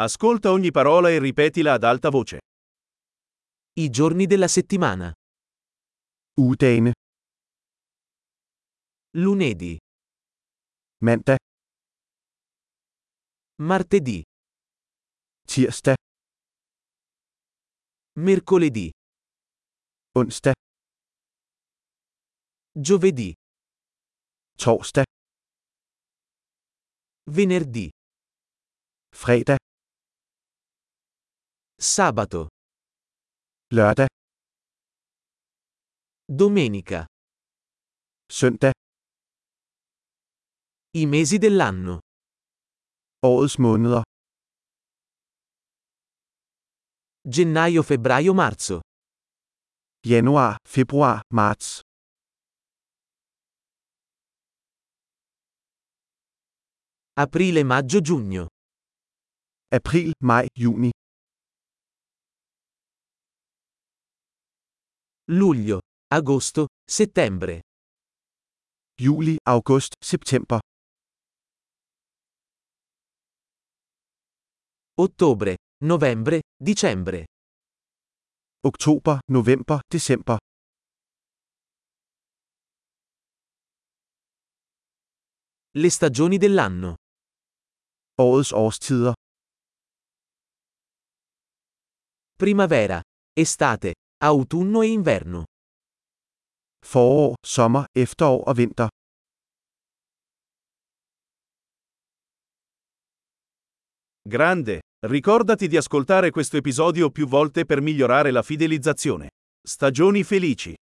Ascolta ogni parola e ripetila ad alta voce. I giorni della settimana. Ugedagene. Lunedì, Mandag, martedì, tirsdag, mercoledì, onsdag, giovedì, torsdag, venerdì, fredag, sabato, lørdag, domenica. søndag, I mesi dell'anno. årets måneder, Gennaio, febbraio, marzo. januar, februar, marts, Aprile, maggio, giugno. april, maj, juni, Luglio, agosto, settembre. juli, august, september, Ottobre, novembre, dicembre. oktober, november, december, Le stagioni dell'anno. årets årstider, Primavera, estate, autunno e inverno. forår, sommer, efterår og vinter. Grande, ricordati di ascoltare questo episodio più volte per migliorare la fidelizzazione. Stagioni felici.